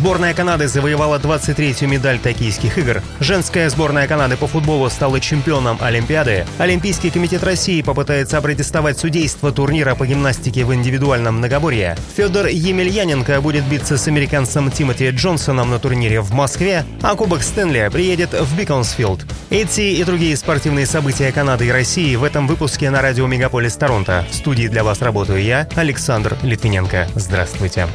Сборная Канады завоевала 23-ю медаль токийских игр. Женская сборная Канады по футболу стала чемпионом Олимпиады. Олимпийский комитет России попытается опротестовать судейство турнира по гимнастике в индивидуальном многоборье. Федор Емельяненко будет биться с американцем Тимоти Джонсоном на турнире в Москве, а Кубок Стэнли приедет в Биконсфилд. Эти и другие спортивные события Канады и России в этом выпуске на радио Мегаполис Торонто. В студии для вас работаю я, Александр Литвиненко. Здравствуйте.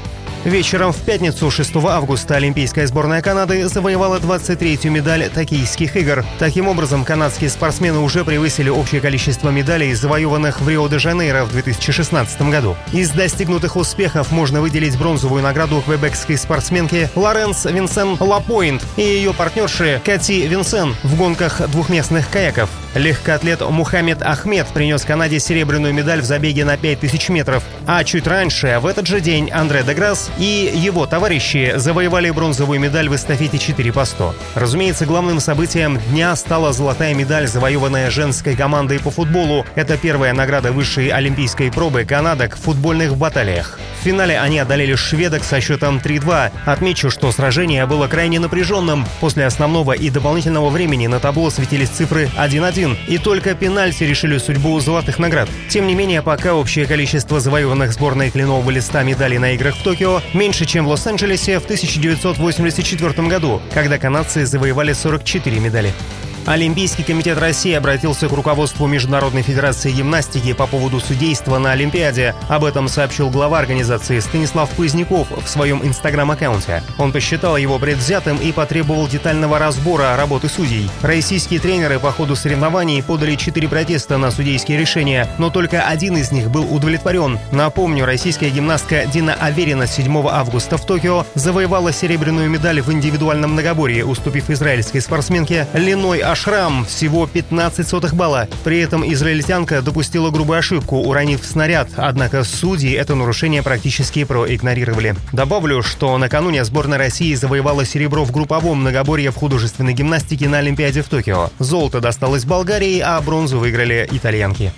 Вечером в пятницу 6 августа Олимпийская сборная Канады завоевала 23-ю медаль Токийских игр. Таким образом, канадские спортсмены уже превысили общее количество медалей, завоеванных в Рио-де-Жанейро в 2016 году. Из достигнутых успехов можно выделить бронзовую награду квебекской спортсменке Лоренс Винсен Лапоинт и ее партнерши Кати Винсен в гонках двухместных каяков. Легкоатлет Мухаммед Ахмед принес Канаде серебряную медаль в забеге на 5000 метров. А чуть раньше, в этот же день, Андре Деграсс и его товарищи завоевали бронзовую медаль в эстафете 4 по 100. Разумеется, главным событием дня стала золотая медаль, завоеванная женской командой по футболу. Это первая награда высшей олимпийской пробы канадок в футбольных баталиях. В финале они одолели шведок со счетом 3-2. Отмечу, что сражение было крайне напряженным. После основного и дополнительного времени на табло светились цифры 1-1. И только пенальти решили судьбу золотых наград. Тем не менее, пока общее количество завоеванных сборной кленового листа медалей на играх в Токио меньше, чем в Лос-Анджелесе в 1984 году, когда канадцы завоевали 44 медали. Олимпийский комитет России обратился к руководству Международной федерации гимнастики по поводу судейства на Олимпиаде. Об этом сообщил глава организации Станислав Поздняков в своем инстаграм-аккаунте. Он посчитал его предвзятым и потребовал детального разбора работы судей. Российские тренеры по ходу соревнований подали четыре протеста на судейские решения, но только один из них был удовлетворен. Напомню, российская гимнастка Дина Аверина 7 августа в Токио завоевала серебряную медаль в индивидуальном многоборье, уступив израильской спортсменке Леной Ашрам всего 15 сотых балла. При этом израильтянка допустила грубую ошибку, уронив снаряд, однако судьи это нарушение практически проигнорировали. Добавлю, что накануне сборная России завоевала серебро в групповом многоборье в художественной гимнастике на Олимпиаде в Токио. Золото досталось Болгарии, а бронзу выиграли итальянки.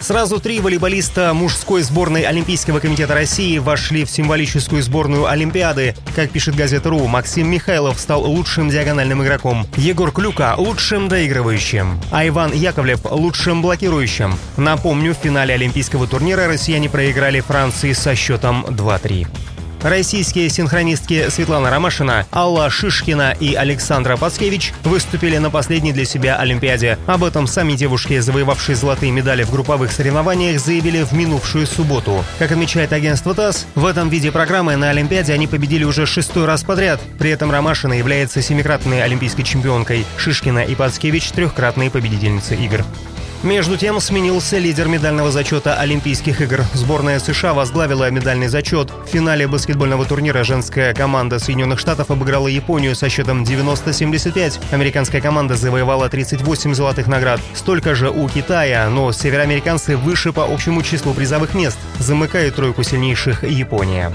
Сразу три волейболиста мужской сборной Олимпийского комитета России вошли в символическую сборную Олимпиады. Как пишет газета РУ, Максим Михайлов стал лучшим диагональным игроком, Егор Клюка – лучшим доигрывающим, а Иван Яковлев – лучшим блокирующим. Напомню, в финале Олимпийского турнира россияне проиграли Франции со счетом 2-3. Российские синхронистки Светлана Ромашина, Алла Шишкина и Александра Пацкевич выступили на последней для себя Олимпиаде. Об этом сами девушки, завоевавшие золотые медали в групповых соревнованиях, заявили в минувшую субботу. Как отмечает агентство ТАСС, в этом виде программы на Олимпиаде они победили уже шестой раз подряд. При этом Ромашина является семикратной олимпийской чемпионкой, Шишкина и Пацкевич – трехкратные победительницы игр. Между тем сменился лидер медального зачета Олимпийских игр. Сборная США возглавила медальный зачет. В финале баскетбольного турнира женская команда Соединенных Штатов обыграла Японию со счетом 90-75. Американская команда завоевала 38 золотых наград. Столько же у Китая, но североамериканцы выше по общему числу призовых мест. Замыкают тройку сильнейших Япония.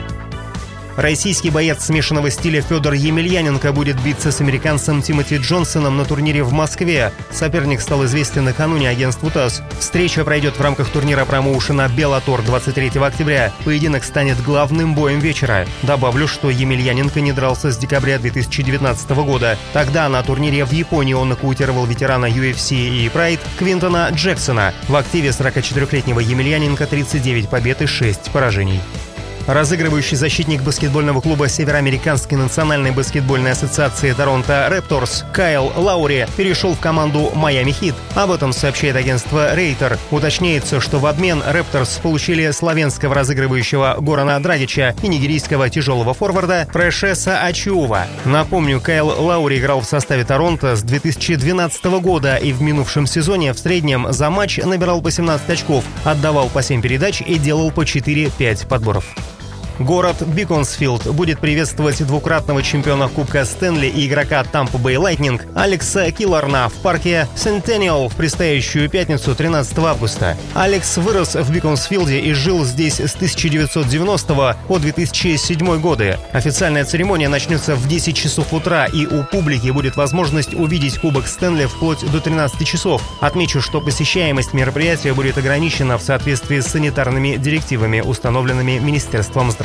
Российский боец смешанного стиля Федор Емельяненко будет биться с американцем Тимоти Джонсоном на турнире в Москве. Соперник стал известен накануне агентству ТАСС. Встреча пройдет в рамках турнира промоушена «Беллатор» 23 октября. Поединок станет главным боем вечера. Добавлю, что Емельяненко не дрался с декабря 2019 года. Тогда на турнире в Японии он нокаутировал ветерана UFC и Pride Квинтона Джексона. В активе 44-летнего Емельяненко 39 побед и 6 поражений. Разыгрывающий защитник баскетбольного клуба Североамериканской национальной баскетбольной ассоциации Торонто Репторс Кайл Лаури перешел в команду Майами Хит. Об этом сообщает агентство Рейтер. Уточняется, что в обмен Репторс получили славянского разыгрывающего Горана Драгича и нигерийского тяжелого форварда Прешеса Ачиува. Напомню, Кайл Лаури играл в составе Торонто с 2012 года и в минувшем сезоне в среднем за матч набирал по 17 очков, отдавал по 7 передач и делал по 4-5 подборов. Город Биконсфилд будет приветствовать двукратного чемпиона Кубка Стэнли и игрока Tampa Bay Lightning Алекса Килларна в парке Centennial в предстоящую пятницу 13 августа. Алекс вырос в Биконсфилде и жил здесь с 1990 по 2007 годы. Официальная церемония начнется в 10 часов утра, и у публики будет возможность увидеть Кубок Стэнли вплоть до 13 часов. Отмечу, что посещаемость мероприятия будет ограничена в соответствии с санитарными директивами, установленными Министерством здравоохранения